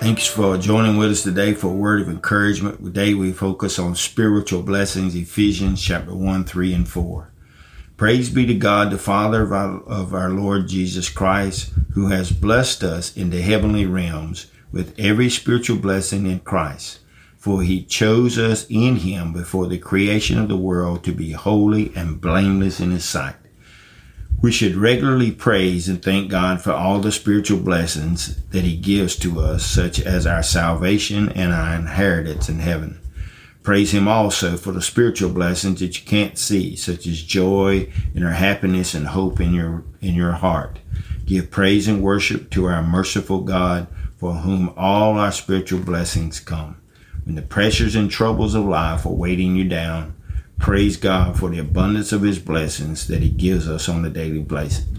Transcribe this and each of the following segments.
Thanks for joining with us today for a word of encouragement. Today we focus on spiritual blessings, Ephesians chapter 1, 3, and 4. Praise be to God, the Father of our, of our Lord Jesus Christ, who has blessed us in the heavenly realms with every spiritual blessing in Christ. For he chose us in him before the creation of the world to be holy and blameless in his sight. We should regularly praise and thank God for all the spiritual blessings that He gives to us, such as our salvation and our inheritance in heaven. Praise Him also for the spiritual blessings that you can't see, such as joy and our happiness and hope in your, in your heart. Give praise and worship to our merciful God, for whom all our spiritual blessings come. When the pressures and troubles of life are weighting you down, praise God for the abundance of his blessings that he gives us on a daily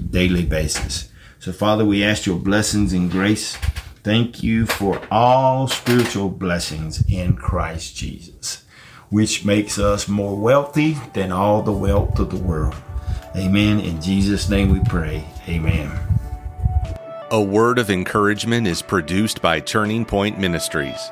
daily basis. So Father, we ask your blessings and grace. Thank you for all spiritual blessings in Christ Jesus, which makes us more wealthy than all the wealth of the world. Amen. In Jesus' name we pray. Amen. A word of encouragement is produced by Turning Point Ministries.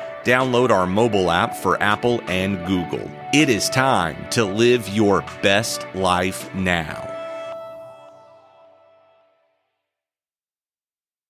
Download our mobile app for Apple and Google. It is time to live your best life now.